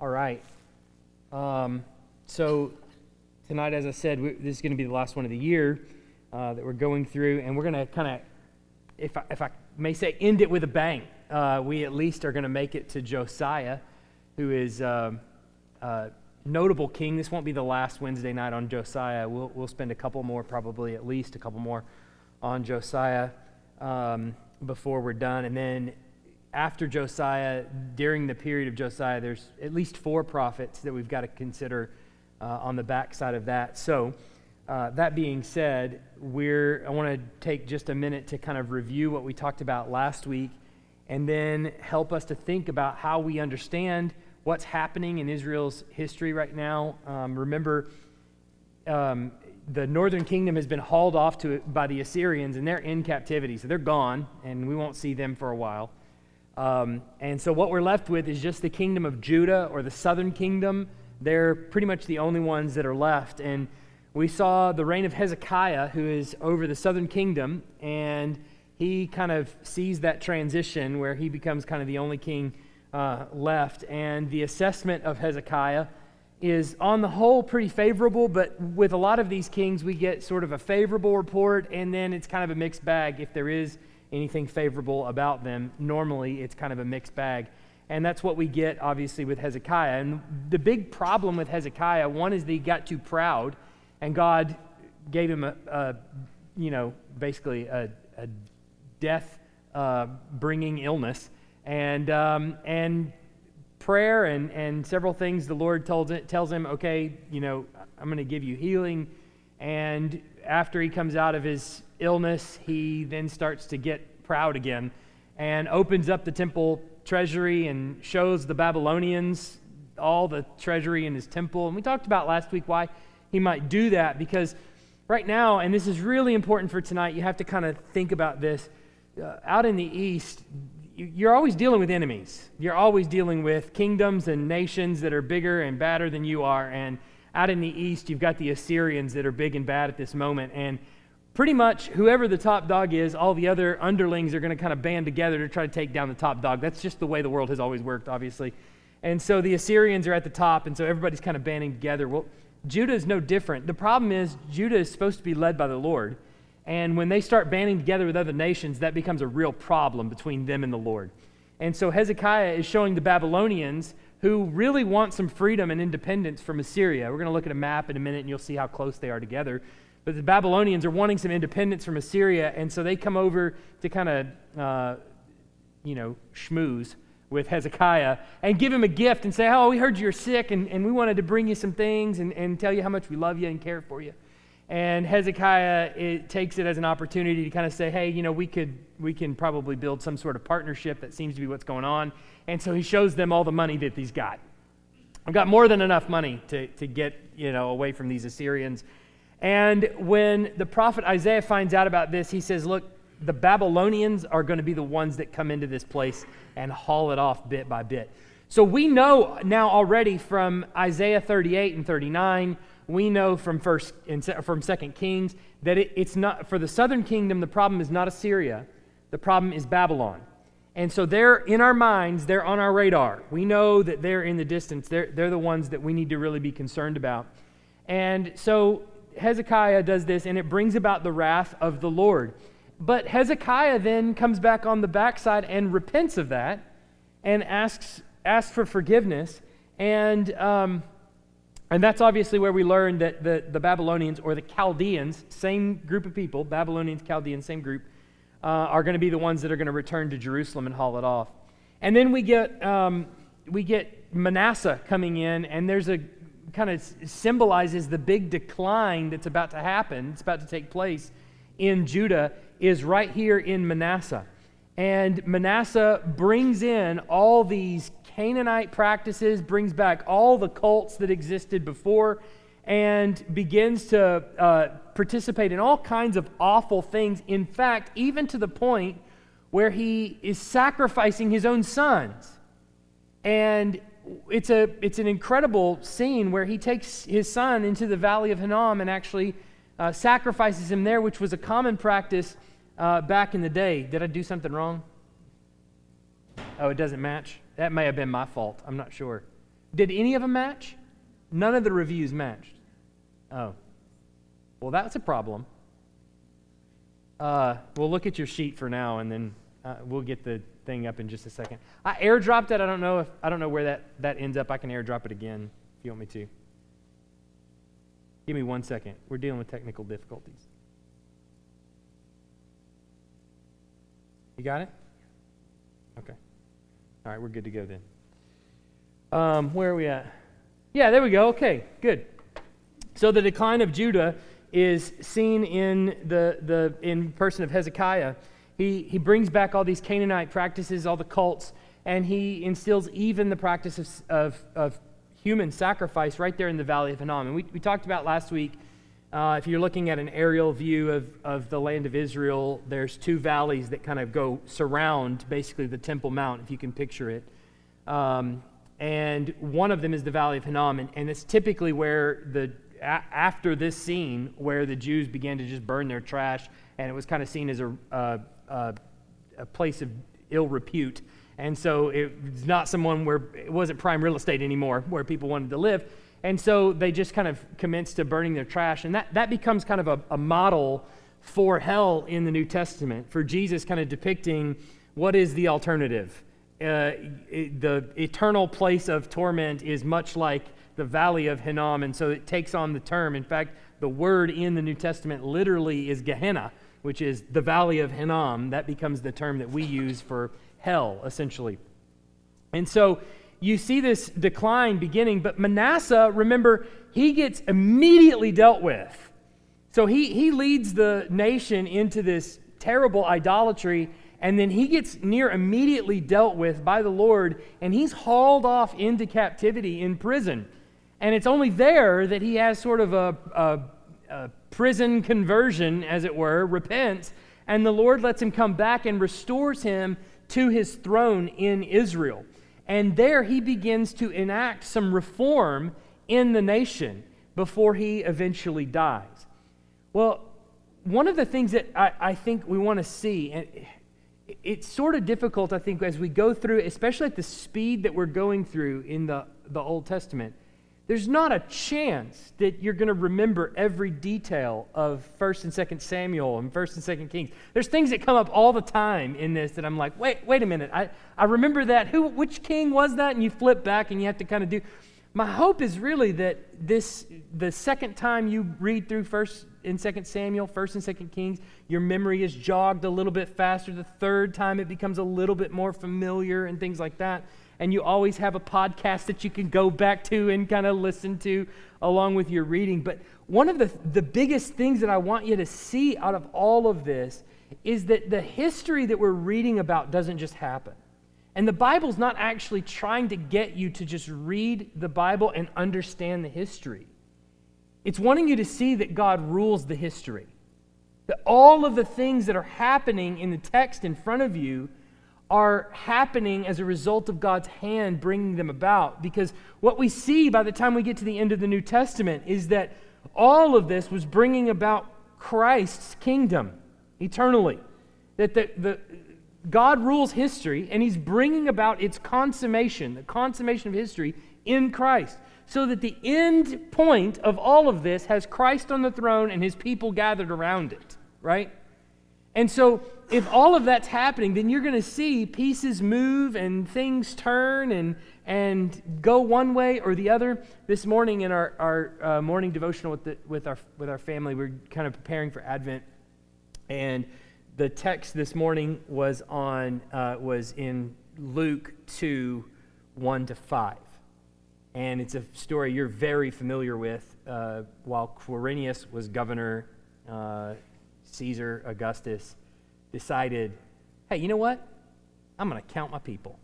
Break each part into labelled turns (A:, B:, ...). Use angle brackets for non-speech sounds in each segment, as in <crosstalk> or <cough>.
A: All right. Um, so tonight, as I said, we, this is going to be the last one of the year uh, that we're going through, and we're going to kind of, if I, if I may say, end it with a bang. Uh, we at least are going to make it to Josiah, who is uh, a notable king. This won't be the last Wednesday night on Josiah. We'll, we'll spend a couple more, probably at least a couple more, on Josiah um, before we're done. And then after Josiah, during the period of Josiah, there's at least four prophets that we've got to consider uh, on the backside of that. So, uh, that being said, we're, I want to take just a minute to kind of review what we talked about last week and then help us to think about how we understand what's happening in Israel's history right now. Um, remember, um, the northern kingdom has been hauled off to, by the Assyrians and they're in captivity. So they're gone, and we won't see them for a while. Um, and so what we're left with is just the kingdom of Judah or the southern kingdom. They're pretty much the only ones that are left. And we saw the reign of Hezekiah, who is over the southern kingdom, and he kind of sees that transition where he becomes kind of the only king uh, left. And the assessment of Hezekiah is, on the whole, pretty favorable, but with a lot of these kings, we get sort of a favorable report, and then it's kind of a mixed bag if there is anything favorable about them. Normally, it's kind of a mixed bag. And that's what we get, obviously, with Hezekiah. And the big problem with Hezekiah, one is that he got too proud, and God gave him a, a you know, basically a, a death uh, bringing illness. And, um, and prayer and, and several things the Lord told tells him, okay, you know, I'm going to give you healing. And after he comes out of his illness, he then starts to get proud again and opens up the temple treasury and shows the Babylonians all the treasury in his temple. And we talked about last week why he might do that because right now, and this is really important for tonight, you have to kind of think about this. Uh, out in the east, you're always dealing with enemies. You're always dealing with kingdoms and nations that are bigger and badder than you are. And out in the east, you've got the Assyrians that are big and bad at this moment. And pretty much whoever the top dog is, all the other underlings are going to kind of band together to try to take down the top dog. That's just the way the world has always worked, obviously. And so the Assyrians are at the top, and so everybody's kind of banding together. Well, Judah is no different. The problem is, Judah is supposed to be led by the Lord. And when they start banding together with other nations, that becomes a real problem between them and the Lord. And so Hezekiah is showing the Babylonians who really want some freedom and independence from Assyria. We're going to look at a map in a minute and you'll see how close they are together. But the Babylonians are wanting some independence from Assyria, and so they come over to kind of, uh, you know, schmooze with Hezekiah and give him a gift and say, Oh, we heard you're sick, and, and we wanted to bring you some things and, and tell you how much we love you and care for you. And Hezekiah it takes it as an opportunity to kind of say, Hey, you know, we could we can probably build some sort of partnership. That seems to be what's going on. And so he shows them all the money that he's got. I've got more than enough money to, to get, you know, away from these Assyrians. And when the prophet Isaiah finds out about this, he says, Look, the Babylonians are going to be the ones that come into this place and haul it off bit by bit. So we know now already from Isaiah 38 and 39, we know from first from Second Kings that it, it's not for the southern kingdom. The problem is not Assyria, the problem is Babylon. And so they're in our minds, they're on our radar. We know that they're in the distance. They're, they're the ones that we need to really be concerned about. And so Hezekiah does this, and it brings about the wrath of the Lord. But Hezekiah then comes back on the backside and repents of that and asks, asks for forgiveness. And, um, and that's obviously where we learn that the, the Babylonians or the Chaldeans, same group of people, Babylonians, Chaldeans, same group, uh, are going to be the ones that are going to return to Jerusalem and haul it off. And then we get, um, we get Manasseh coming in, and there's a kind of symbolizes the big decline that's about to happen, it's about to take place in Judah, is right here in Manasseh. And Manasseh brings in all these Canaanite practices, brings back all the cults that existed before, and begins to uh, participate in all kinds of awful things. In fact, even to the point where he is sacrificing his own sons. And it's, a, it's an incredible scene where he takes his son into the valley of Hinnom and actually uh, sacrifices him there, which was a common practice uh, back in the day. Did I do something wrong? Oh, it doesn't match? That may have been my fault. I'm not sure. Did any of them match? None of the reviews matched. Oh. Well, that's a problem. Uh, we'll look at your sheet for now, and then uh, we'll get the thing up in just a second. I airdropped it. I don't know if I don't know where that, that ends up. I can airdrop it again if you want me to. Give me one second. We're dealing with technical difficulties. You got it? Okay. All right, we're good to go then. Um, where are we at? Yeah, there we go. Okay, good. So the decline of Judah is seen in the, the in person of Hezekiah. He, he brings back all these Canaanite practices, all the cults, and he instills even the practice of, of, of human sacrifice right there in the valley of Hinnom. And we, we talked about last week, uh, if you're looking at an aerial view of, of the land of Israel, there's two valleys that kind of go surround basically the Temple Mount, if you can picture it. Um, and one of them is the Valley of Hinnom, and, and it's typically where the a- after this scene where the Jews began to just burn their trash, and it was kind of seen as a, a, a place of ill repute. And so it's not someone where it wasn't prime real estate anymore, where people wanted to live. And so they just kind of commenced to burning their trash. And that, that becomes kind of a, a model for hell in the New Testament, for Jesus kind of depicting what is the alternative. Uh, it, the eternal place of torment is much like the valley of Hinnom, and so it takes on the term. In fact, the word in the New Testament literally is Gehenna, which is the valley of Hinnom. That becomes the term that we use for hell, essentially. And so you see this decline beginning, but Manasseh, remember, he gets immediately dealt with. So he, he leads the nation into this terrible idolatry, and then he gets near immediately dealt with by the Lord, and he's hauled off into captivity in prison. And it's only there that he has sort of a, a, a prison conversion, as it were, repents, and the Lord lets him come back and restores him to his throne in Israel. And there he begins to enact some reform in the nation before he eventually dies. Well, one of the things that I, I think we want to see, and it's sort of difficult, I think, as we go through, especially at the speed that we're going through in the, the Old Testament, there's not a chance that you're going to remember every detail of 1st and 2nd Samuel and 1st and 2nd Kings. There's things that come up all the time in this that I'm like, wait, wait a minute. I, I remember that. Who, which king was that? And you flip back and you have to kind of do. My hope is really that this, the second time you read through 1st and 2nd Samuel, 1st and 2nd Kings, your memory is jogged a little bit faster. The third time it becomes a little bit more familiar and things like that and you always have a podcast that you can go back to and kind of listen to along with your reading. But one of the, the biggest things that I want you to see out of all of this is that the history that we're reading about doesn't just happen. And the Bible's not actually trying to get you to just read the Bible and understand the history. It's wanting you to see that God rules the history. That all of the things that are happening in the text in front of you are happening as a result of God's hand bringing them about. Because what we see by the time we get to the end of the New Testament is that all of this was bringing about Christ's kingdom eternally. That the, the, God rules history and he's bringing about its consummation, the consummation of history in Christ. So that the end point of all of this has Christ on the throne and his people gathered around it, right? And so, if all of that's happening, then you're going to see pieces move and things turn and, and go one way or the other. This morning, in our, our uh, morning devotional with, the, with, our, with our family, we're kind of preparing for Advent. And the text this morning was, on, uh, was in Luke 2 1 to 5. And it's a story you're very familiar with. Uh, while Quirinius was governor, uh, Caesar Augustus decided, hey, you know what? I'm going to count my people.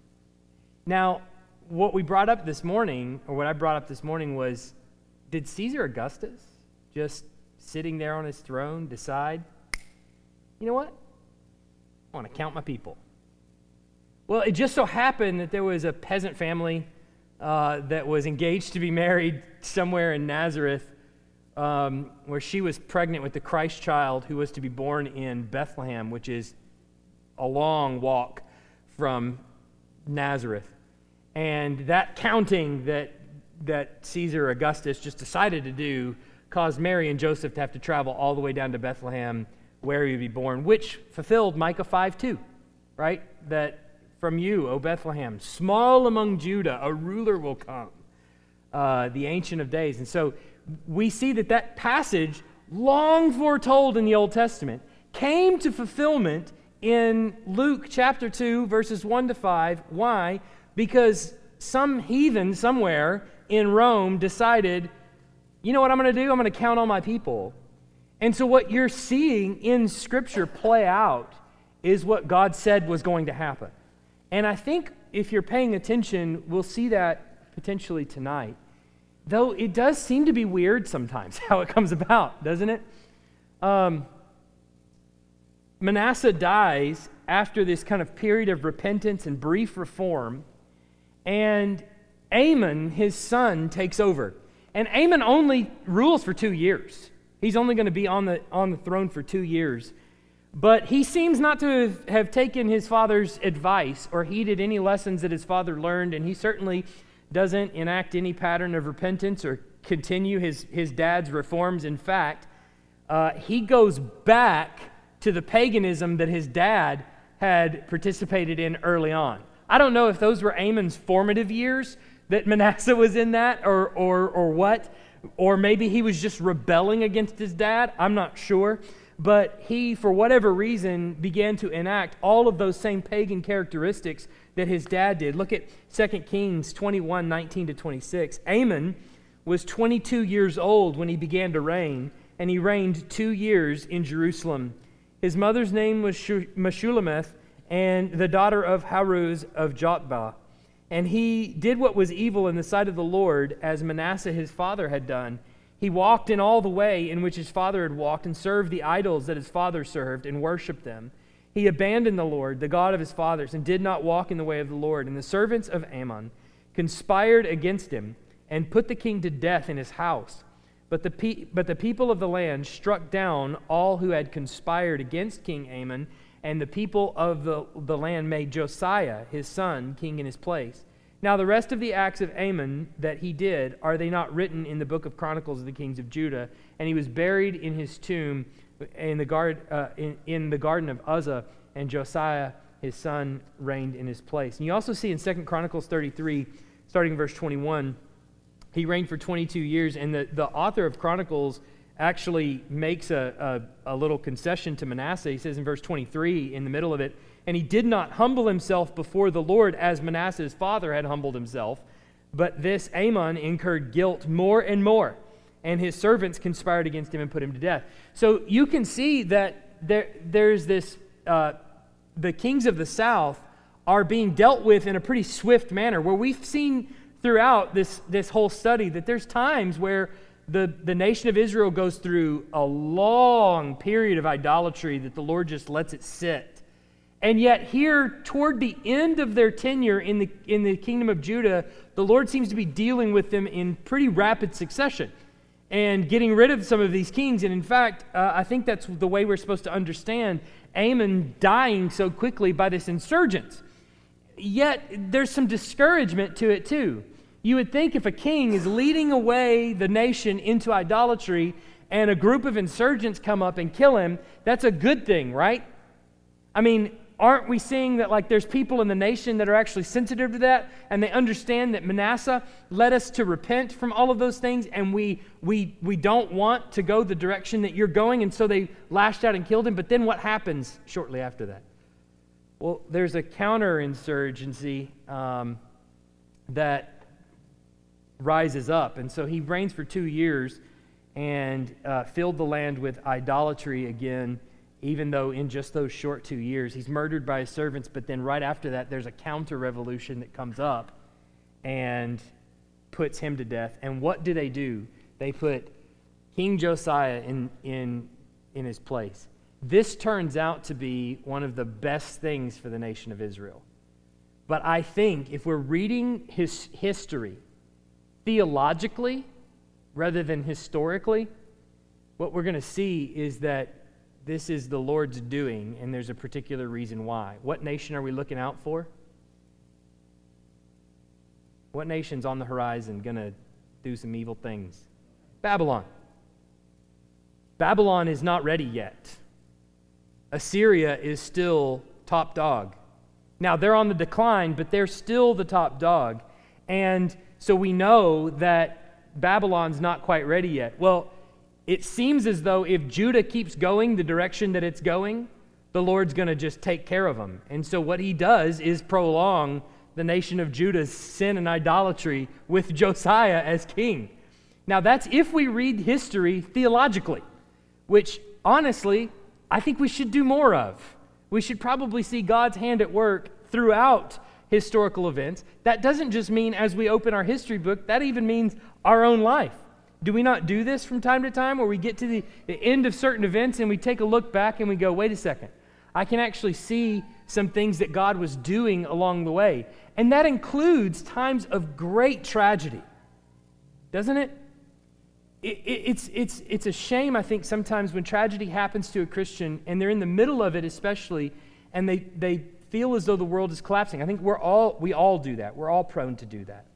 A: Now, what we brought up this morning, or what I brought up this morning, was did Caesar Augustus just sitting there on his throne decide, you know what? I want to count my people. Well, it just so happened that there was a peasant family uh, that was engaged to be married somewhere in Nazareth um, where she was pregnant with the Christ child who was to be born in Bethlehem, which is a long walk from Nazareth. And that counting that, that Caesar Augustus just decided to do caused Mary and Joseph to have to travel all the way down to Bethlehem where he would be born, which fulfilled Micah 5 2, right? That from you, O Bethlehem, small among Judah, a ruler will come, uh, the Ancient of Days. And so we see that that passage, long foretold in the Old Testament, came to fulfillment in Luke chapter 2, verses 1 to 5. Why? Because some heathen somewhere in Rome decided, you know what I'm going to do? I'm going to count all my people. And so, what you're seeing in Scripture play out is what God said was going to happen. And I think if you're paying attention, we'll see that potentially tonight. Though it does seem to be weird sometimes <laughs> how it comes about, doesn't it? Um, Manasseh dies after this kind of period of repentance and brief reform, and Amon, his son, takes over. And Amon only rules for two years. He's only going to be on the, on the throne for two years. But he seems not to have taken his father's advice or heeded any lessons that his father learned, and he certainly doesn't enact any pattern of repentance or continue his, his dad's reforms. In fact, uh, he goes back to the paganism that his dad had participated in early on. I don't know if those were Amon's formative years that <laughs> Manasseh was in that or, or, or what, or maybe he was just rebelling against his dad. I'm not sure but he, for whatever reason, began to enact all of those same pagan characteristics that his dad did. Look at 2 Kings 21 19 to 26. Amon was 22 years old when he began to reign, and he reigned two years in Jerusalem. His mother's name was Meshullemeth, and the daughter of Haruz of Jotbah. And he did what was evil in the sight of the Lord, as Manasseh his father had done. He walked in all the way in which his father had walked and served the idols that his father served and worshiped them. He abandoned the Lord, the God of his fathers, and did not walk in the way of the Lord. And the servants of Amon conspired against him and put the king to death in his house. But the, pe- but the people of the land struck down all who had conspired against King Amon, and the people of the, the land made Josiah, his son, king in his place. Now, the rest of the acts of Amon that he did, are they not written in the book of Chronicles of the kings of Judah? And he was buried in his tomb in the, guard, uh, in, in the garden of Uzzah, and Josiah, his son, reigned in his place. And you also see in 2 Chronicles 33, starting in verse 21, he reigned for 22 years, and the, the author of Chronicles actually makes a, a, a little concession to Manasseh. He says in verse 23, in the middle of it, and he did not humble himself before the Lord as Manasseh's father had humbled himself. But this Amon incurred guilt more and more, and his servants conspired against him and put him to death. So you can see that there, there's this, uh, the kings of the south are being dealt with in a pretty swift manner, where we've seen throughout this, this whole study that there's times where the, the nation of Israel goes through a long period of idolatry that the Lord just lets it sit and yet, here, toward the end of their tenure in the, in the kingdom of Judah, the Lord seems to be dealing with them in pretty rapid succession and getting rid of some of these kings. And in fact, uh, I think that's the way we're supposed to understand Amon dying so quickly by this insurgence. Yet, there's some discouragement to it, too. You would think if a king is leading away the nation into idolatry and a group of insurgents come up and kill him, that's a good thing, right? I mean, aren't we seeing that like there's people in the nation that are actually sensitive to that and they understand that manasseh led us to repent from all of those things and we we we don't want to go the direction that you're going and so they lashed out and killed him. But then what happens shortly after that? Well there's a counterinsurgency um, that rises up and so he reigns for two years and uh, filled the land with idolatry again even though in just those short two years he's murdered by his servants, but then right after that, there's a counter revolution that comes up and puts him to death. And what do they do? They put King Josiah in, in, in his place. This turns out to be one of the best things for the nation of Israel. But I think if we're reading his history theologically rather than historically, what we're going to see is that this is the Lord's doing, and there's a particular reason why. What nation are we looking out for? What nation's on the horizon going to do some evil things? Babylon. Babylon is not ready yet. Assyria is still top dog. Now, they're on the decline, but they're still the top dog. And so we know that Babylon's not quite ready yet. Well, it seems as though if Judah keeps going the direction that it's going, the Lord's going to just take care of them. And so what he does is prolong the nation of Judah's sin and idolatry with Josiah as king. Now, that's if we read history theologically, which honestly, I think we should do more of. We should probably see God's hand at work throughout historical events. That doesn't just mean as we open our history book, that even means our own life. Do we not do this from time to time where we get to the, the end of certain events and we take a look back and we go, wait a second, I can actually see some things that God was doing along the way. And that includes times of great tragedy, doesn't it? it, it it's, it's, it's a shame, I think, sometimes when tragedy happens to a Christian and they're in the middle of it, especially, and they, they feel as though the world is collapsing. I think we're all, we all do that. We're all prone to do that.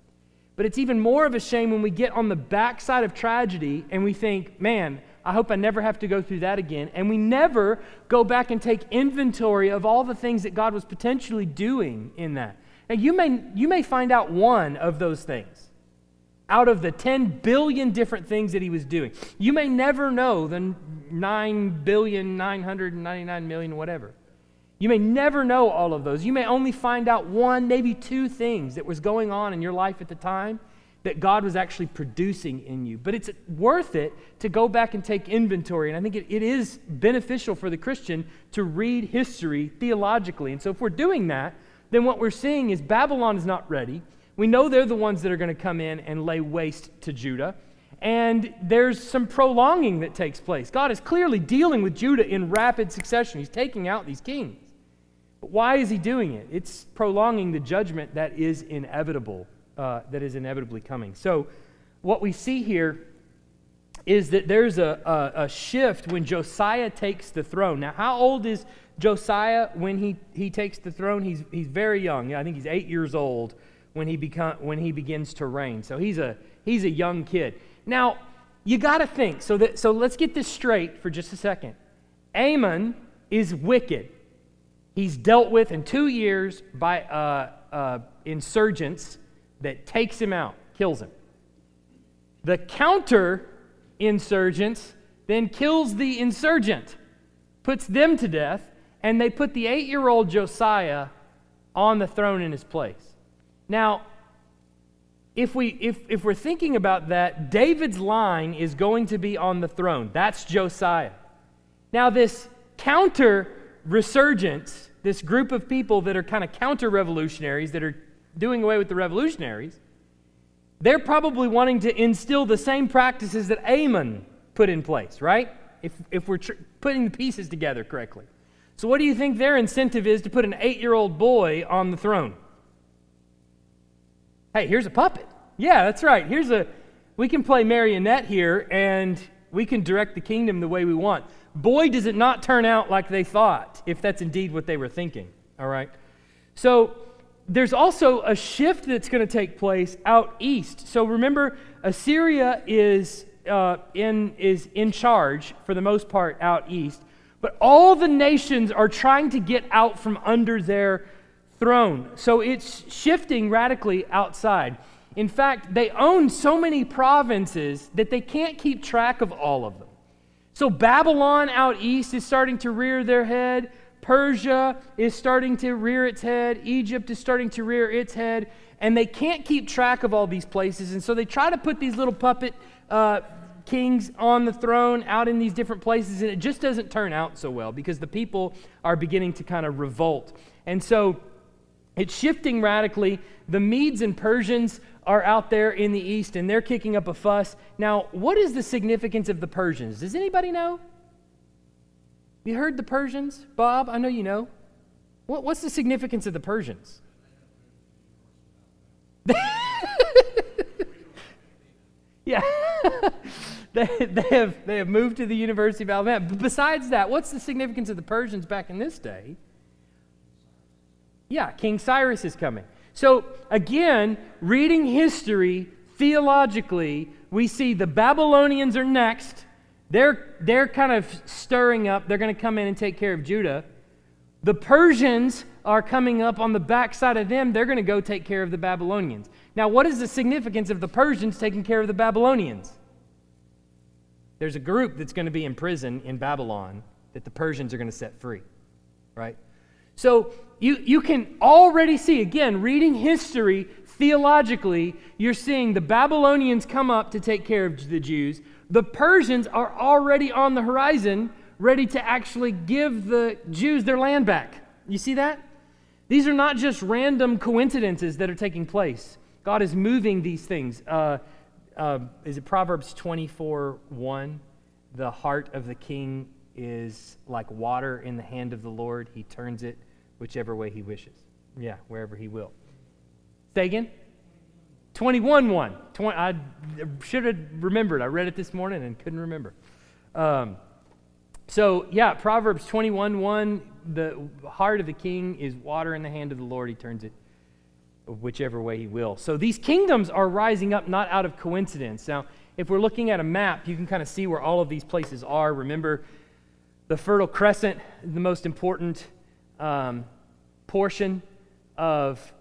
A: But it's even more of a shame when we get on the backside of tragedy and we think, man, I hope I never have to go through that again. And we never go back and take inventory of all the things that God was potentially doing in that. Now, you may, you may find out one of those things out of the 10 billion different things that he was doing. You may never know the 9 billion, 999 million, whatever. You may never know all of those. You may only find out one, maybe two things that was going on in your life at the time that God was actually producing in you. But it's worth it to go back and take inventory. And I think it, it is beneficial for the Christian to read history theologically. And so if we're doing that, then what we're seeing is Babylon is not ready. We know they're the ones that are going to come in and lay waste to Judah. And there's some prolonging that takes place. God is clearly dealing with Judah in rapid succession. He's taking out these kings. But why is he doing it? It's prolonging the judgment that is inevitable uh, that is inevitably coming. So, what we see here is that there's a, a, a, shift when Josiah takes the throne. Now, how old is Josiah when he, he takes the throne? He's, he's very young. I think he's eight years old when he, become, when he begins to reign. So, he's a, he's a young kid. Now, you got to think. So, that, so, let's get this straight for just a second. Amon is wicked. He's dealt with in two years by uh, uh, insurgents that takes him out, kills him. The counter insurgents then kills the insurgent, puts them to death, and they put the eight year old Josiah on the throne in his place. Now, if, we, if, if we're thinking about that, David's line is going to be on the throne. That's Josiah. Now, this counter resurgence, this group of people that are kind of counter revolutionaries that are doing away with the revolutionaries, they're probably wanting to instill the same practices that Amon put in place, right? If, if we're tr- putting the pieces together correctly. So, what do you think their incentive is to put an eight year old boy on the throne? Hey, here's a puppet. Yeah, that's right. Here's a, we can play marionette here and we can direct the kingdom the way we want. Boy, does it not turn out like they thought, if that's indeed what they were thinking. All right? So, there's also a shift that's going to take place out east. So remember, Assyria is, uh, in, is in charge for the most part out east, but all the nations are trying to get out from under their throne. So it's shifting radically outside. In fact, they own so many provinces that they can't keep track of all of them. So Babylon out east is starting to rear their head. Persia is starting to rear its head. Egypt is starting to rear its head. And they can't keep track of all these places. And so they try to put these little puppet uh, kings on the throne out in these different places. And it just doesn't turn out so well because the people are beginning to kind of revolt. And so it's shifting radically. The Medes and Persians are out there in the east and they're kicking up a fuss. Now, what is the significance of the Persians? Does anybody know? You heard the Persians? Bob, I know you know. What, what's the significance of the Persians? <laughs> yeah. <laughs> they, they, have, they have moved to the University of Alabama. But besides that, what's the significance of the Persians back in this day? Yeah, King Cyrus is coming. So, again, reading history theologically, we see the Babylonians are next. They're, they're kind of stirring up. They're going to come in and take care of Judah. The Persians are coming up on the backside of them. They're going to go take care of the Babylonians. Now, what is the significance of the Persians taking care of the Babylonians? There's a group that's going to be in prison in Babylon that the Persians are going to set free, right? So you, you can already see, again, reading history theologically, you're seeing the Babylonians come up to take care of the Jews. The Persians are already on the horizon, ready to actually give the Jews their land back. You see that? These are not just random coincidences that are taking place. God is moving these things. Uh, uh, is it Proverbs 24 1? The heart of the king is like water in the hand of the Lord. He turns it whichever way he wishes. Yeah, wherever he will. Say again? 21 1. 20, I should have remembered. I read it this morning and couldn't remember. Um, so, yeah, Proverbs 21 1. The heart of the king is water in the hand of the Lord. He turns it whichever way he will. So, these kingdoms are rising up not out of coincidence. Now, if we're looking at a map, you can kind of see where all of these places are. Remember, the Fertile Crescent, the most important um, portion of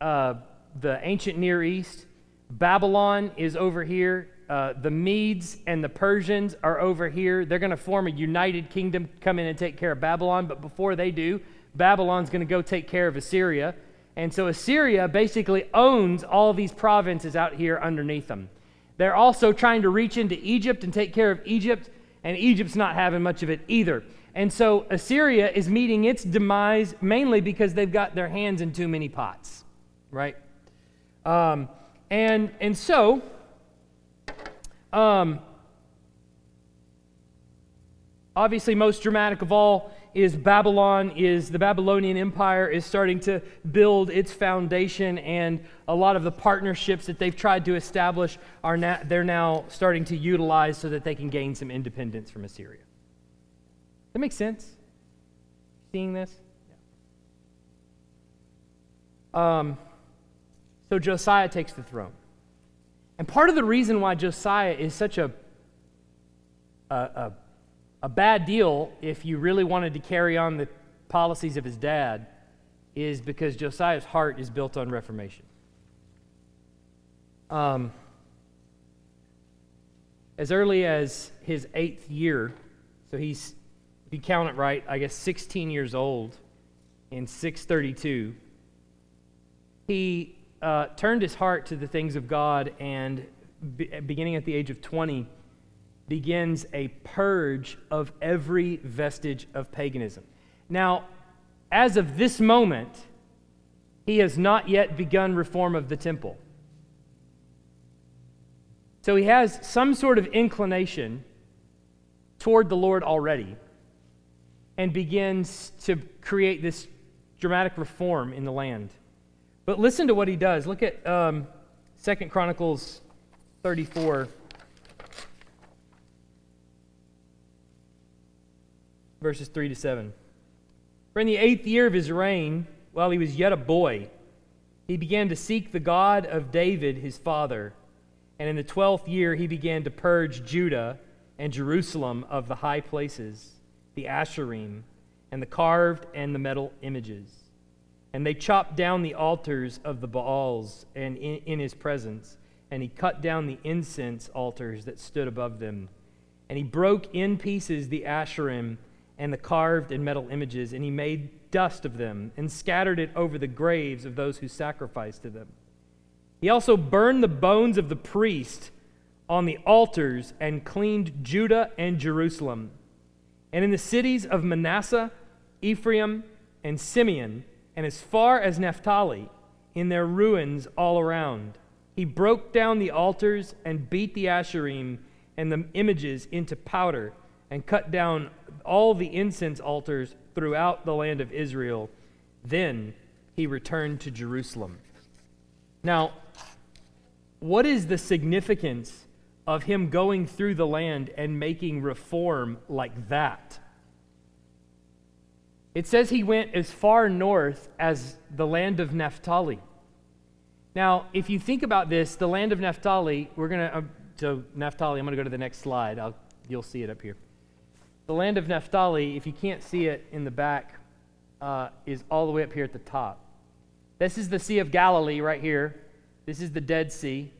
A: uh, the ancient Near East. Babylon is over here. Uh, the Medes and the Persians are over here. They're going to form a united kingdom, come in and take care of Babylon. But before they do, Babylon's going to go take care of Assyria. And so Assyria basically owns all these provinces out here underneath them. They're also trying to reach into Egypt and take care of Egypt and Egypt's not having much of it either. And so Assyria is meeting its demise mainly because they've got their hands in too many pots, right? Um, and, and so, um, obviously, most dramatic of all is Babylon, is the Babylonian Empire is starting to build its foundation, and a lot of the partnerships that they've tried to establish are now, they're now starting to utilize so that they can gain some independence from Assyria. That makes sense? Seeing this? Yeah. Um, so Josiah takes the throne. And part of the reason why Josiah is such a, a, a a bad deal if you really wanted to carry on the policies of his dad is because Josiah's heart is built on reformation. Um, as early as his eighth year, so he's, if you count it right, I guess 16 years old in 632, he uh, turned his heart to the things of God and be, beginning at the age of 20, begins a purge of every vestige of paganism. Now, as of this moment, he has not yet begun reform of the temple. So he has some sort of inclination toward the Lord already and begins to create this dramatic reform in the land. But listen to what he does. Look at um, 2 Chronicles 34. verses 3 to 7. For in the eighth year of his reign, while he was yet a boy, he began to seek the God of David his father. And in the twelfth year, he began to purge Judah and Jerusalem of the high places, the Asherim, and the carved and the metal images. And they chopped down the altars of the Baals and in, in his presence, and he cut down the incense altars that stood above them. And he broke in pieces the Asherim and the carved and metal images, and he made dust of them and scattered it over the graves of those who sacrificed to them. He also burned the bones of the priest on the altars and cleaned Judah and Jerusalem. And in the cities of Manasseh, Ephraim, and Simeon, and as far as Naphtali, in their ruins all around, he broke down the altars and beat the Asherim and the images into powder and cut down all the incense altars throughout the land of Israel. Then he returned to Jerusalem. Now, what is the significance of him going through the land and making reform like that? It says he went as far north as the land of Naphtali. Now, if you think about this, the land of Naphtali, we're going to, uh, so Naphtali, I'm going to go to the next slide. I'll, you'll see it up here. The land of Naphtali, if you can't see it in the back, uh, is all the way up here at the top. This is the Sea of Galilee right here. This is the Dead Sea.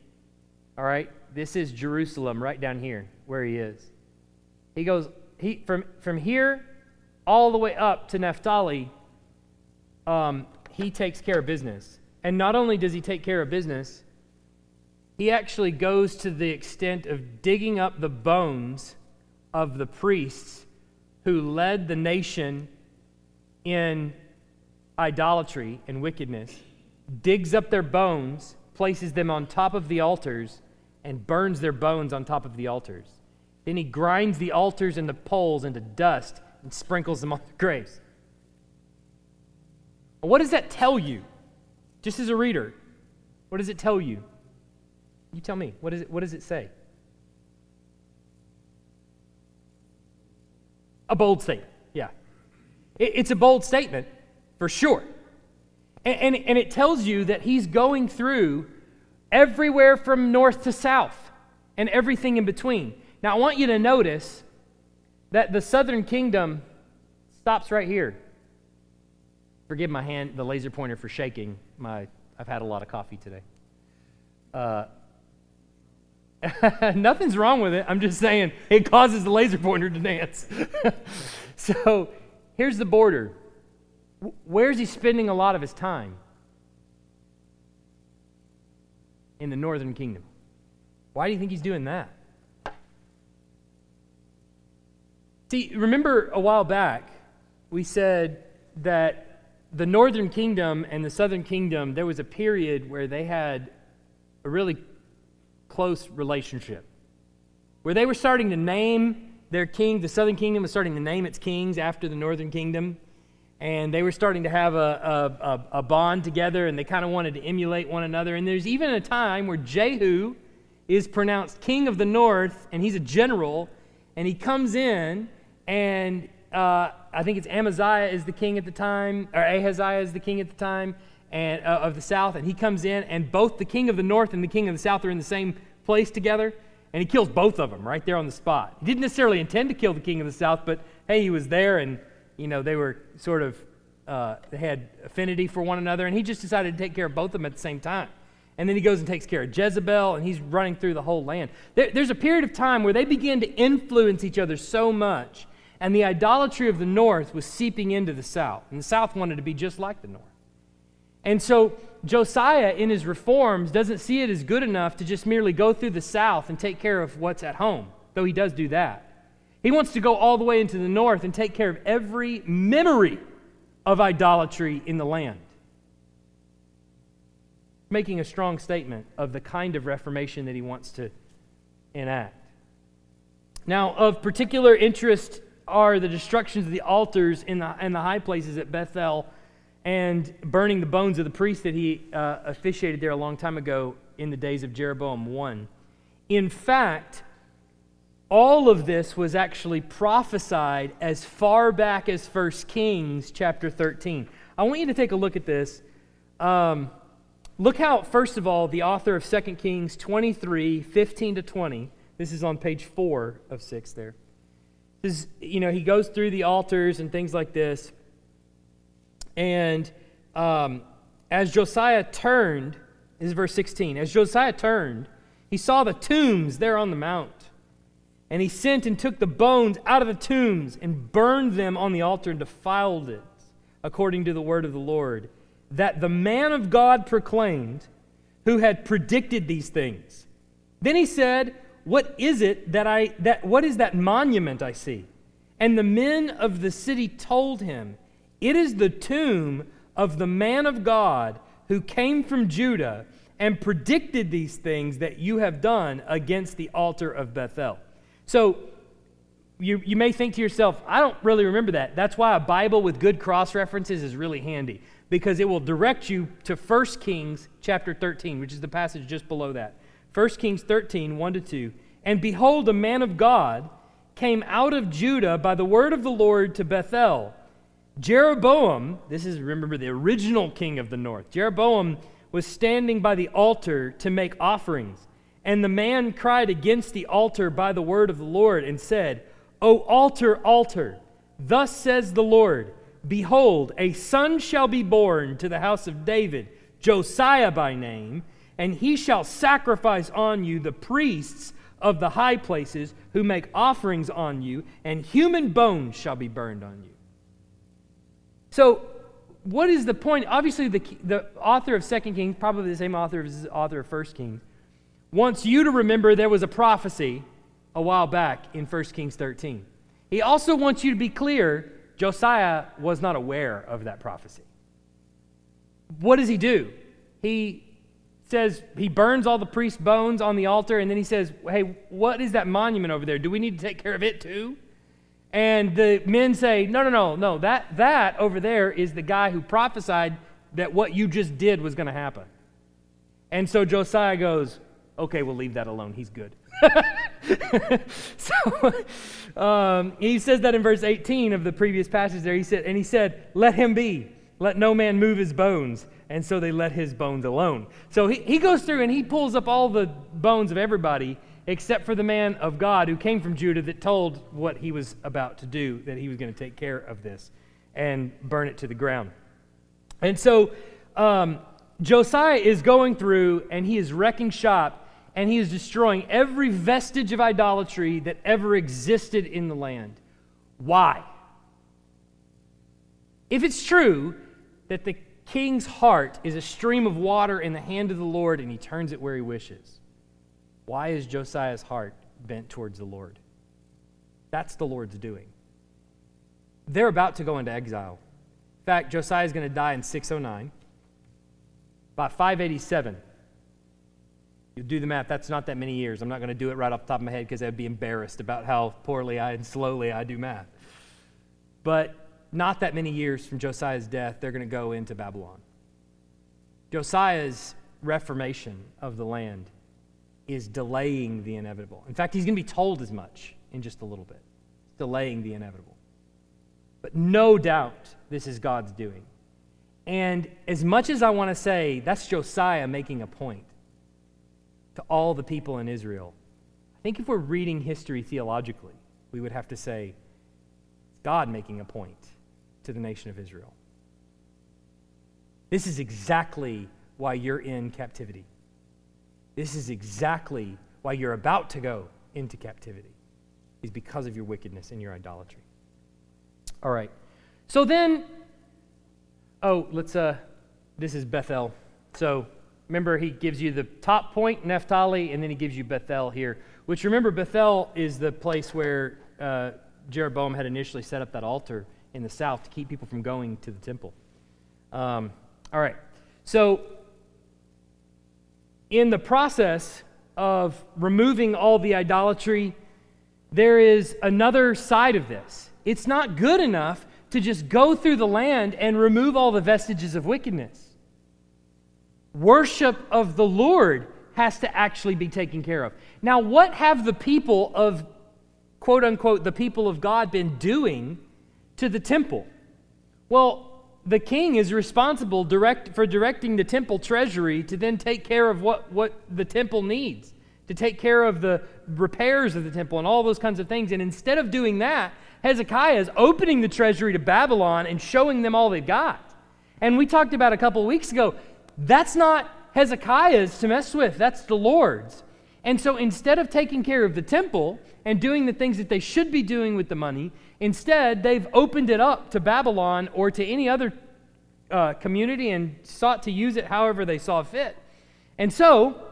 A: All right? This is Jerusalem right down here where he is. He goes he, from, from here all the way up to Naphtali, um, he takes care of business. And not only does he take care of business, he actually goes to the extent of digging up the bones of the priests who led the nation in idolatry and wickedness, digs up their bones, places them on top of the altars, and burns their bones on top of the altars. Then he grinds the altars and the poles into dust and sprinkles them on the graves. What does that tell you? Just as a reader, what does it tell you? You tell me. What, is it, what does it say? A bold statement, yeah. It, it's a bold statement, for sure. And, and, and it tells you that he's going through everywhere from north to south and everything in between. Now, I want you to notice that the southern kingdom stops right here. Forgive my hand, the laser pointer for shaking. My, I've had a lot of coffee today. Uh, <laughs> nothing's wrong with it. I'm just saying it causes the laser pointer to dance. <laughs> so here's the border. Where's he spending a lot of his time? In the northern kingdom. Why do you think he's doing that? See, remember a while back, we said that the northern kingdom and the southern kingdom, there was a period where they had a really close relationship, where they were starting to name their king. The southern kingdom was starting to name its kings after the northern kingdom. And they were starting to have a, a, a bond together, and they kind of wanted to emulate one another. And there's even a time where Jehu is pronounced king of the north, and he's a general, and he comes in and uh, I think it's Amaziah is the king at the time, or Ahaziah is the king at the time, and uh, of the south, and he comes in, and both the king of the north and the king of the south are in the same place together, and he kills both of them right there on the spot. He didn't necessarily intend to kill the king of the south, but hey, he was there, and you know they were sort of uh, they had affinity for one another, and he just decided to take care of both of them at the same time. And then he goes and takes care of Jezebel, and he's running through the whole land. There, there's a period of time where they begin to influence each other so much and the idolatry of the north was seeping into the south. And the south wanted to be just like the north. And so Josiah, in his reforms, doesn't see it as good enough to just merely go through the south and take care of what's at home, though he does do that. He wants to go all the way into the north and take care of every memory of idolatry in the land. Making a strong statement of the kind of reformation that he wants to enact. Now, of particular interest are the destructions of the altars in the, in the high places at Bethel and burning the bones of the priests that he uh, officiated there a long time ago in the days of Jeroboam 1. In fact, all of this was actually prophesied as far back as 1 Kings chapter 13. I want you to take a look at this. Um, look how, first of all, the author of 2 Kings 23 15 to 20, this is on page 4 of 6 there is, you know, he goes through the altars and things like this. And um, as Josiah turned, this is verse 16, as Josiah turned, he saw the tombs there on the mount. And he sent and took the bones out of the tombs and burned them on the altar and defiled it, according to the word of the Lord, that the man of God proclaimed, who had predicted these things. Then he said, what is it that I that what is that monument I see? And the men of the city told him, It is the tomb of the man of God who came from Judah and predicted these things that you have done against the altar of Bethel. So you, you may think to yourself, I don't really remember that. That's why a Bible with good cross references is really handy because it will direct you to 1 Kings chapter 13, which is the passage just below that. 1 Kings 13, 1 to 2. And behold, a man of God came out of Judah by the word of the Lord to Bethel. Jeroboam, this is, remember, the original king of the north. Jeroboam was standing by the altar to make offerings. And the man cried against the altar by the word of the Lord and said, O altar, altar, thus says the Lord, Behold, a son shall be born to the house of David, Josiah by name, and he shall sacrifice on you the priests of the high places who make offerings on you, and human bones shall be burned on you. So, what is the point? Obviously, the, the author of Second Kings, probably the same author as the author of First Kings, wants you to remember there was a prophecy a while back in 1 Kings 13. He also wants you to be clear Josiah was not aware of that prophecy. What does he do? He says he burns all the priest's bones on the altar, and then he says, Hey, what is that monument over there? Do we need to take care of it too? And the men say, No, no, no, no. That, that over there is the guy who prophesied that what you just did was going to happen. And so Josiah goes, Okay, we'll leave that alone. He's good. <laughs> so um, he says that in verse 18 of the previous passage there. He said, and he said, Let him be. Let no man move his bones. And so they let his bones alone. So he, he goes through and he pulls up all the bones of everybody except for the man of God who came from Judah that told what he was about to do, that he was going to take care of this and burn it to the ground. And so um, Josiah is going through and he is wrecking shop and he is destroying every vestige of idolatry that ever existed in the land. Why? If it's true that the king's heart is a stream of water in the hand of the Lord and he turns it where he wishes, why is Josiah's heart bent towards the Lord? That's the Lord's doing. They're about to go into exile. In fact, Josiah is going to die in 609. By 587, you do the math, that's not that many years. I'm not going to do it right off the top of my head because I'd be embarrassed about how poorly I and slowly I do math. But not that many years from Josiah's death, they're going to go into Babylon. Josiah's reformation of the land is delaying the inevitable. In fact, he's going to be told as much in just a little bit, delaying the inevitable. But no doubt this is God's doing. And as much as I want to say that's Josiah making a point, to all the people in Israel. I think if we're reading history theologically, we would have to say, God making a point to the nation of Israel. This is exactly why you're in captivity. This is exactly why you're about to go into captivity, is because of your wickedness and your idolatry. All right. So then, oh, let's, uh, this is Bethel. So Remember, he gives you the top point, Naphtali, and then he gives you Bethel here, which remember, Bethel is the place where uh, Jeroboam had initially set up that altar in the south to keep people from going to the temple. Um, all right. So, in the process of removing all the idolatry, there is another side of this. It's not good enough to just go through the land and remove all the vestiges of wickedness worship of the Lord has to actually be taken care of. Now, what have the people of, quote unquote, the people of God been doing to the temple? Well, the king is responsible direct, for directing the temple treasury to then take care of what, what the temple needs, to take care of the repairs of the temple and all those kinds of things. And instead of doing that, Hezekiah is opening the treasury to Babylon and showing them all they've got. And we talked about a couple weeks ago, that's not Hezekiah's to mess with, that's the Lord's. And so instead of taking care of the temple and doing the things that they should be doing with the money, instead they've opened it up to Babylon or to any other uh, community and sought to use it however they saw fit. And so,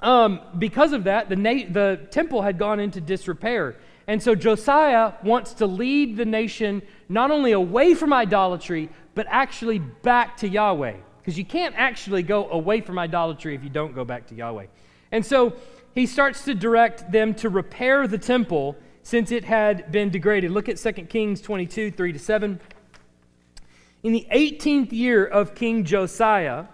A: um, because of that, the, na- the temple had gone into disrepair. And so Josiah wants to lead the nation not only away from idolatry, but actually back to Yahweh because you can't actually go away from idolatry if you don't go back to Yahweh. And so he starts to direct them to repair the temple since it had been degraded. Look at 2 Kings 22 3 to 7. In the 18th year of King Josiah,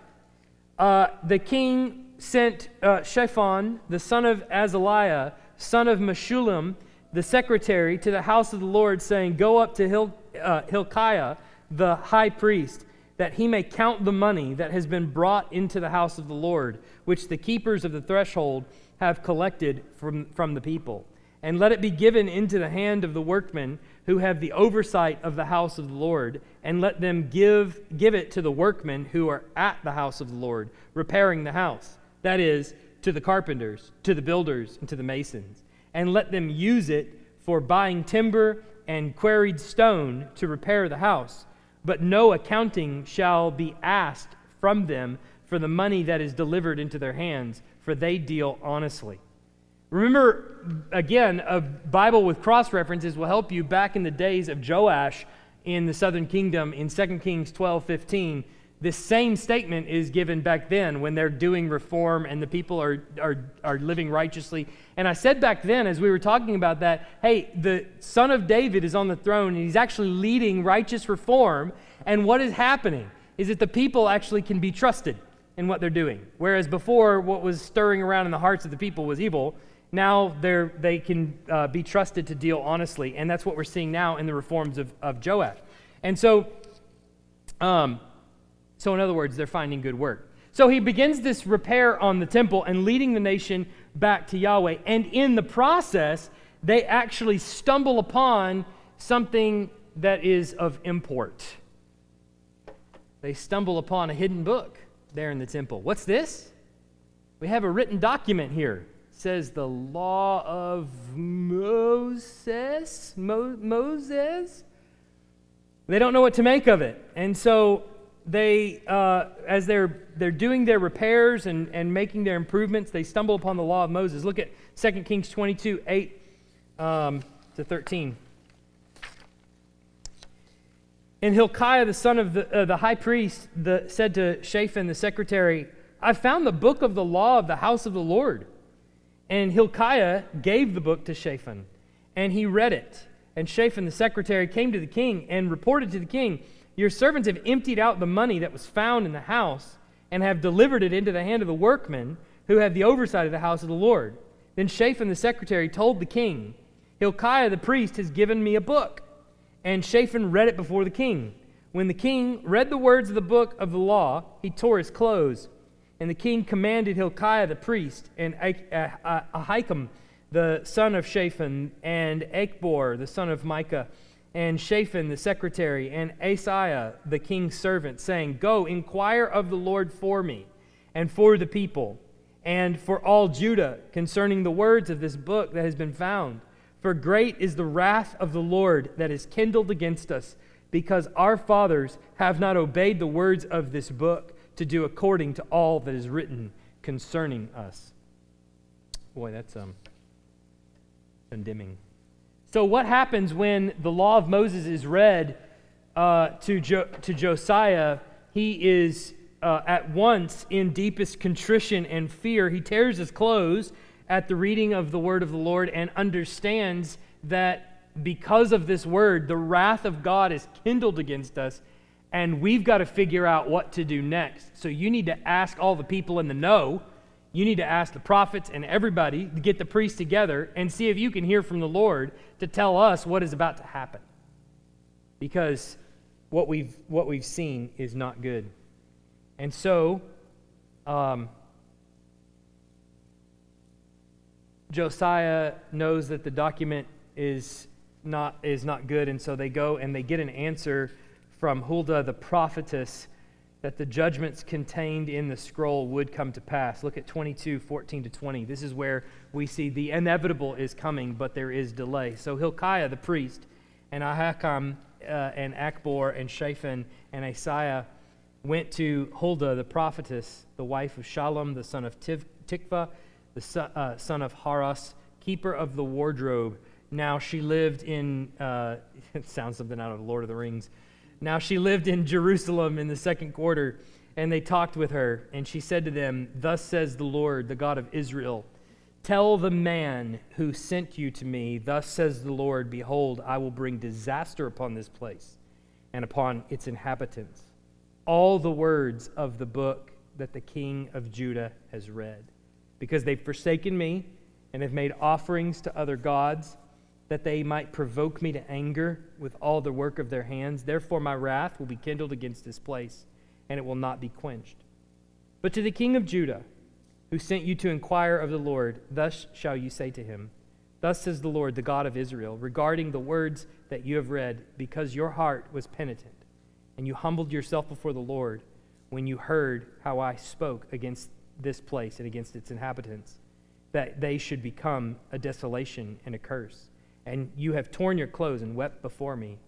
A: uh, the king sent uh, Shaphan, the son of Azaliah, son of Meshullam, the secretary, to the house of the Lord, saying, Go up to Hil- uh, Hilkiah, the high priest that he may count the money that has been brought into the house of the Lord, which the keepers of the threshold have collected from, from the people. And let it be given into the hand of the workmen who have the oversight of the house of the Lord, and let them give, give it to the workmen who are at the house of the Lord, repairing the house. That is, to the carpenters, to the builders, and to the masons. And let them use it for buying timber and quarried stone to repair the house. But no accounting shall be asked from them for the money that is delivered into their hands, for they deal honestly. Remember, again, a Bible with cross references will help you back in the days of Joash in the southern kingdom in 2 Kings 12 15. This same statement is given back then when they're doing reform and the people are, are, are living righteously. And I said back then, as we were talking about that, hey, the son of David is on the throne and he's actually leading righteous reform. And what is happening is that the people actually can be trusted in what they're doing. Whereas before, what was stirring around in the hearts of the people was evil. Now they're, they can uh, be trusted to deal honestly. And that's what we're seeing now in the reforms of, of Joash. And so, um, so, in other words, they're finding good work. So he begins this repair on the temple and leading the nation back to Yahweh. And in the process, they actually stumble upon something that is of import. They stumble upon a hidden book there in the temple. What's this? We have a written document here. It says the law of Moses. Mo- Moses? They don't know what to make of it. And so they, uh, as they're, they're doing their repairs and, and making their improvements, they stumble upon the law of Moses. Look at 2 Kings 22 8 um, to 13. And Hilkiah, the son of the, uh, the high priest, the, said to Shaphan, the secretary, I found the book of the law of the house of the Lord. And Hilkiah gave the book to Shaphan, and he read it. And Shaphan, the secretary, came to the king and reported to the king, Your servants have emptied out the money that was found in the house and have delivered it into the hand of the workmen who have the oversight of the house of the Lord. Then Shaphan, the secretary, told the king, Hilkiah, the priest, has given me a book. And Shaphan read it before the king. When the king read the words of the book of the law, he tore his clothes. And the king commanded Hilkiah the priest, and uh, uh, Ahikam the son of Shaphan, and Achbor the son of Micah, and Shaphan the secretary, and Asaiah the king's servant, saying, Go, inquire of the Lord for me, and for the people, and for all Judah concerning the words of this book that has been found. For great is the wrath of the Lord that is kindled against us, because our fathers have not obeyed the words of this book to do according to all that is written concerning us. Boy, that's um, condemning. So, what happens when the law of Moses is read uh, to, jo- to Josiah? He is uh, at once in deepest contrition and fear. He tears his clothes at the reading of the word of the Lord and understands that because of this word, the wrath of God is kindled against us, and we've got to figure out what to do next. So you need to ask all the people in the know. You need to ask the prophets and everybody to get the priests together and see if you can hear from the Lord to tell us what is about to happen. Because what we've, what we've seen is not good. And so, um, Josiah knows that the document is not, is not good, and so they go and they get an answer from Huldah the prophetess that the judgments contained in the scroll would come to pass. Look at 22, 14 to 20. This is where we see the inevitable is coming, but there is delay. So Hilkiah the priest, and Ahikam, uh, and Achbor, and Shaphan, and Asaiah went to Huldah the prophetess, the wife of Shallum, the son of Tiv- Tikvah, the son, uh, son of Harhas, keeper of the wardrobe. Now she lived in, uh, <laughs> it sounds something out of Lord of the Rings. Now she lived in Jerusalem in the second quarter, and they talked with her, and she said to them, Thus says the Lord, the God of Israel, Tell the man who sent you to me, Thus says the Lord, Behold, I will bring disaster upon this place and upon its inhabitants. All the words of the book that the king of Judah has read because they've forsaken me and have made offerings to other gods that they might provoke me to anger with all the work of their hands. Therefore, my wrath will be kindled against this place, and it will not be quenched. But to the king of Judah, who sent you to inquire of the Lord, thus shall you say to him, Thus says the Lord, the God of Israel, regarding the words that you have read, because your heart was penitent, and you humbled yourself before the Lord when you heard how I spoke against this place and against its inhabitants, that they should become a desolation and a curse and you have torn your clothes and wept before me.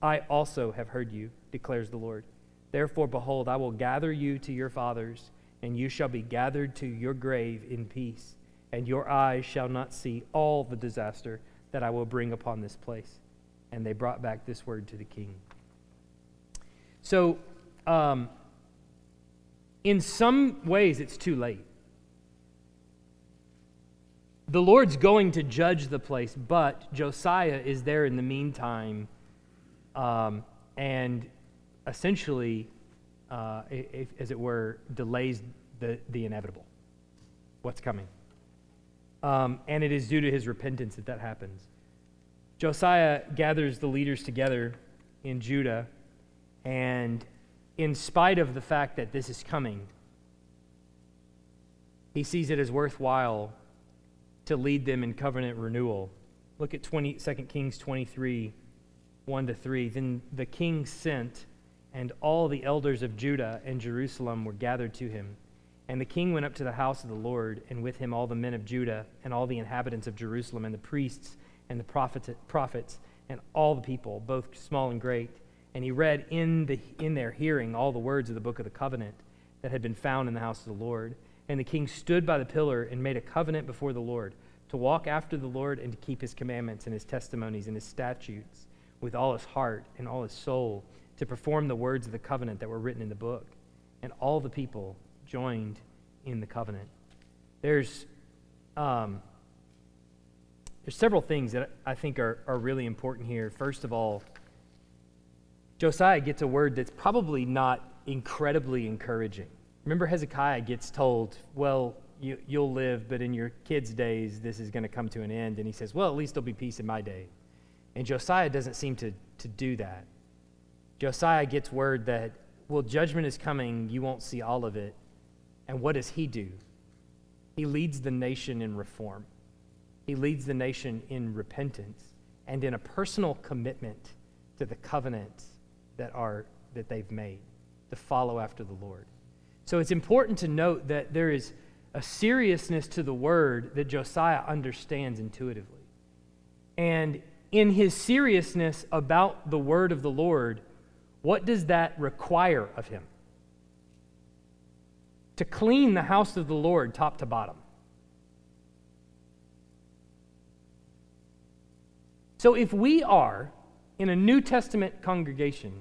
A: I also have heard you, declares the Lord. Therefore, behold, I will gather you to your fathers, and you shall be gathered to your grave in peace, and your eyes shall not see all the disaster that I will bring upon this place. And they brought back this word to the king. So, um, in some ways, it's too late the Lord's going to judge the place, but Josiah is there in the meantime um, and essentially, uh, if, as it were, delays the, the inevitable, what's coming. Um, and it is due to his repentance that that happens. Josiah gathers the leaders together in Judah, and in spite of the fact that this is coming, he sees it as worthwhile to lead them in covenant renewal. Look at 20, 2 Kings 23 1 to 3. Then the king sent, and all the elders of Judah and Jerusalem were gathered to him. And the king went up to the house of the Lord, and with him all the men of Judah, and all the inhabitants of Jerusalem, and the priests, and the prophets, and all the people, both small and great. And he read in, the, in their hearing all the words of the book of the covenant that had been found in the house of the Lord. And the king stood by the pillar and made a covenant before the Lord to walk after the Lord and to keep his commandments and his testimonies and his statutes with all his heart and all his soul, to perform the words of the covenant that were written in the book. And all the people joined in the covenant. There's, um, there's several things that I think are, are really important here. First of all, Josiah gets a word that's probably not incredibly encouraging. Remember, Hezekiah gets told, Well, you, will live, but in your kids' days, this is going to come to an end. And he says, Well, at least there'll be peace in my day. And Josiah doesn't seem to, to do that. Josiah gets word that, Well, judgment is coming, you won't see all of it. And what does he do? He leads the nation in reform, he leads the nation in repentance and in a personal commitment to the covenants that, are, that they've made to follow after the Lord. So it's important to note that there is a seriousness to the word that Josiah understands intuitively. And in his seriousness about the word of the Lord, what does that require of him? To clean the house of the Lord top to bottom. So if we are in a New Testament congregation,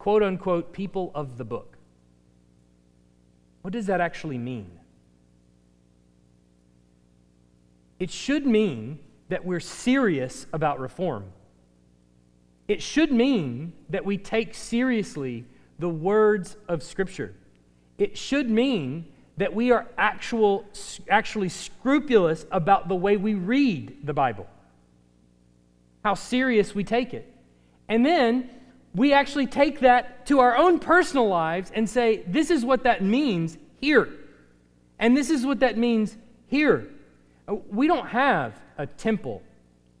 A: quote unquote, people of the book, what does that actually mean? It should mean that we're serious about reform. It should mean that we take seriously the words of Scripture. It should mean that we are actual, actually scrupulous about the way we read the Bible, how serious we take it. And then we actually take that to our own personal lives and say, this is what that means here. And this is what that means here. We don't have a temple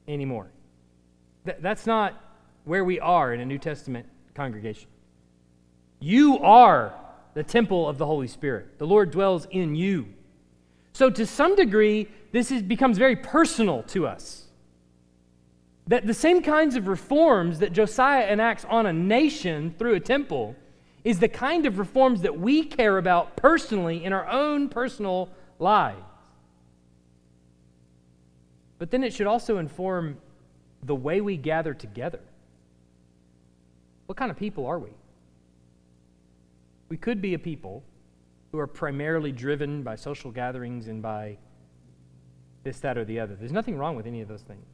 A: anymore. Th- that's not where we are in a New Testament congregation. You are the temple of the Holy Spirit, the Lord dwells in you. So, to some degree, this is, becomes very personal to us. That the same kinds of reforms that Josiah enacts on a nation through a temple is the kind of reforms that we care about personally in our own personal lives. But then it should also inform the way we gather together. What kind of people are we? We could be a people who are primarily driven by social gatherings and by this, that, or the other. There's nothing wrong with any of those things.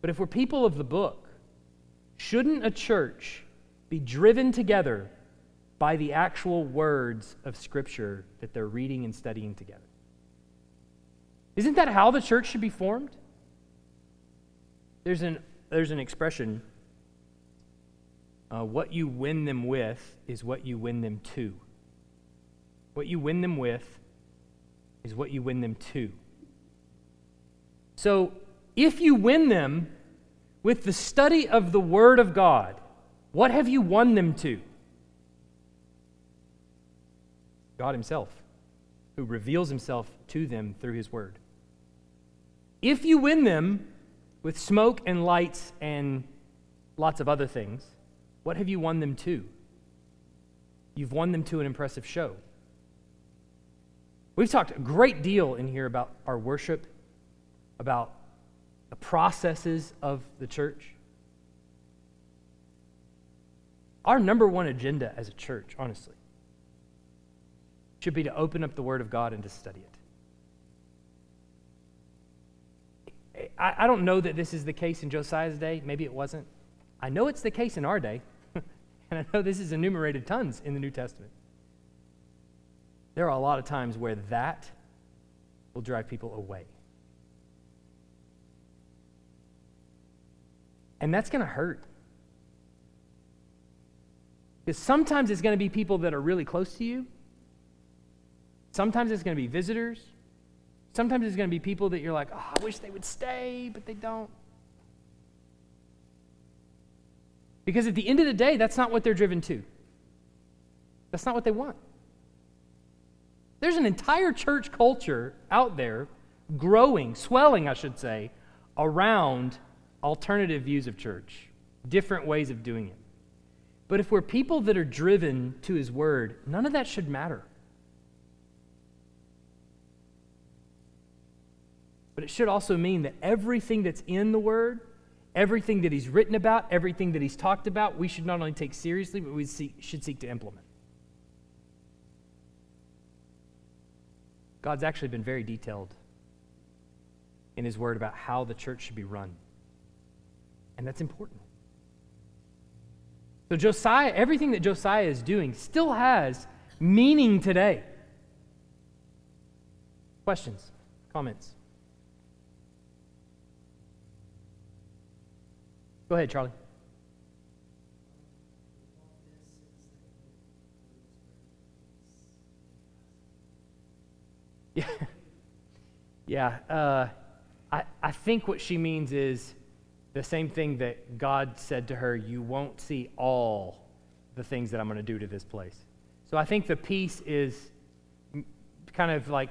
A: But if we're people of the book, shouldn't a church be driven together by the actual words of Scripture that they're reading and studying together? Isn't that how the church should be formed? There's an, there's an expression uh, what you win them with is what you win them to. What you win them with is what you win them to. So, if you win them with the study of the Word of God, what have you won them to? God Himself, who reveals Himself to them through His Word. If you win them with smoke and lights and lots of other things, what have you won them to? You've won them to an impressive show. We've talked a great deal in here about our worship, about the processes of the church. Our number one agenda as a church, honestly, should be to open up the Word of God and to study it. I, I don't know that this is the case in Josiah's day. Maybe it wasn't. I know it's the case in our day. <laughs> and I know this is enumerated tons in the New Testament. There are a lot of times where that will drive people away. And that's going to hurt. Because sometimes it's going to be people that are really close to you. Sometimes it's going to be visitors. Sometimes it's going to be people that you're like, oh, I wish they would stay, but they don't. Because at the end of the day, that's not what they're driven to. That's not what they want. There's an entire church culture out there growing, swelling, I should say, around alternative views of church, different ways of doing it. But if we're people that are driven to His Word, none of that should matter. But it should also mean that everything that's in the Word, everything that He's written about, everything that He's talked about, we should not only take seriously, but we should seek to implement. God's actually been very detailed in His Word about how the church should be run. And that's important. So, Josiah, everything that Josiah is doing still has meaning today. Questions, comments? Go ahead, Charlie. <laughs> Yeah. Yeah. Uh, I, I think what she means is the same thing that God said to her, You won't see all the things that I'm going to do to this place. So I think the peace is kind of like,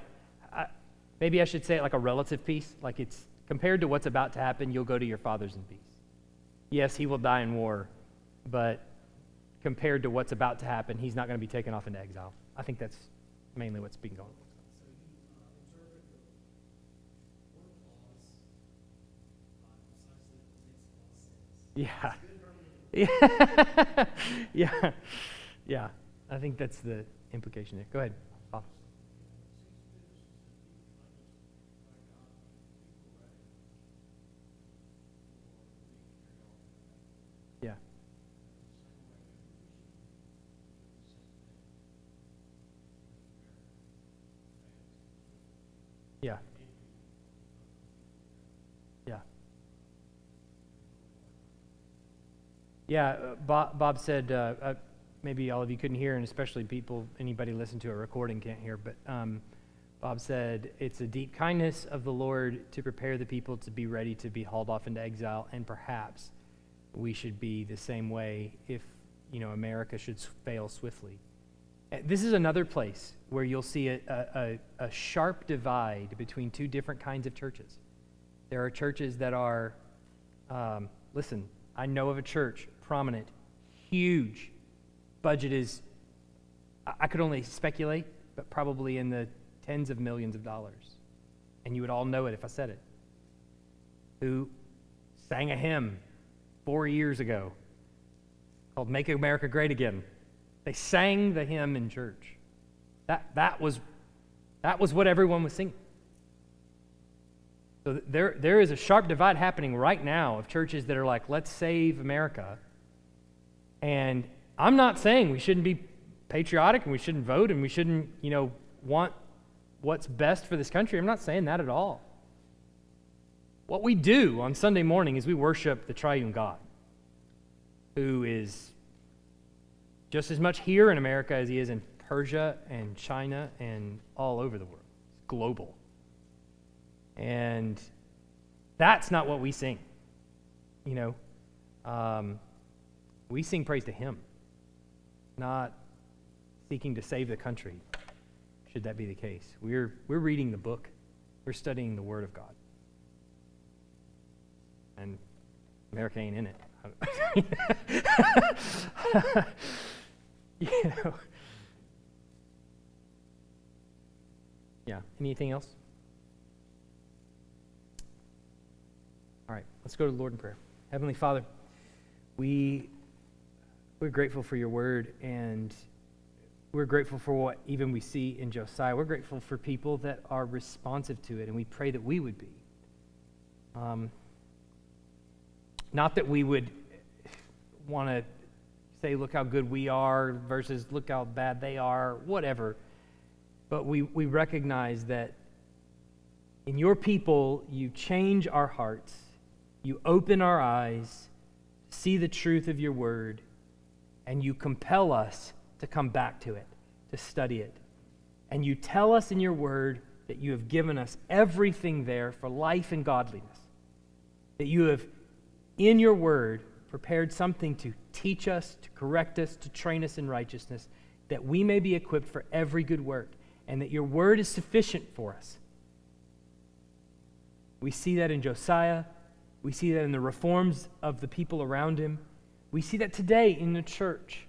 A: maybe I should say it like a relative peace. Like it's compared to what's about to happen, you'll go to your father's in peace. Yes, he will die in war, but compared to what's about to happen, he's not going to be taken off into exile. I think that's mainly what's been going on. Yeah. <laughs> Yeah. <laughs> yeah. Yeah. I think that's the implication there. Go ahead. Yeah. Yeah. Yeah, uh, Bob, Bob, said uh, uh, maybe all of you couldn't hear, and especially people, anybody listen to a recording can't hear, but um, Bob said it's a deep kindness of the Lord to prepare the people to be ready to be hauled off into exile, and perhaps we should be the same way if you know America should fail swiftly. Uh, this is another place where you'll see a, a, a sharp divide between two different kinds of churches. There are churches that are, um, listen, I know of a church prominent, huge. Budget is, I could only speculate, but probably in the tens of millions of dollars. And you would all know it if I said it. Who sang a hymn four years ago called Make America Great Again. They sang the hymn in church. That, that, was, that was what everyone was singing. So there, there is a sharp divide happening right now of churches that are like, let's save America. And I'm not saying we shouldn't be patriotic and we shouldn't vote and we shouldn't, you know, want what's best for this country. I'm not saying that at all. What we do on Sunday morning is we worship the triune God, who is just as much here in America as he is in Persia and China and all over the world. It's global. And that's not what we sing. You know, um, we sing praise to him, not seeking to save the country, should that be the case. We're, we're reading the book, we're studying the Word of God. And America ain't in it. <laughs> you know. Yeah. Anything else? All right. Let's go to the Lord in prayer. Heavenly Father, we we're grateful for your word and we're grateful for what even we see in Josiah. We're grateful for people that are responsive to it, and we pray that we would be. Um, not that we would want to say, look how good we are versus look how bad they are, whatever. But we, we recognize that in your people, you change our hearts, you open our eyes, see the truth of your word, and you compel us to come back to it, to study it. And you tell us in your word that you have given us everything there for life and godliness, that you have in your word prepared something to teach us, to correct us, to train us in righteousness, that we may be equipped for every good work, and that your word is sufficient for us. We see that in Josiah. We see that in the reforms of the people around him. We see that today in the church.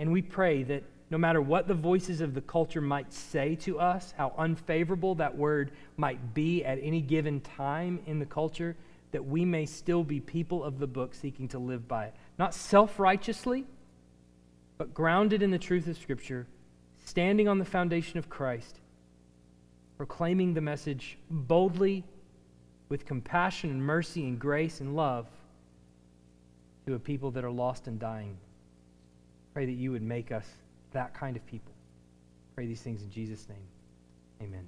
A: And we pray that no matter what the voices of the culture might say to us, how unfavorable that word might be at any given time in the culture, that we may still be people of the book seeking to live by it. Not self righteously, but grounded in the truth of Scripture, standing on the foundation of Christ, proclaiming the message boldly with compassion and mercy and grace and love to a people that are lost and dying. Pray that you would make us that kind of people. Pray these things in Jesus' name. Amen.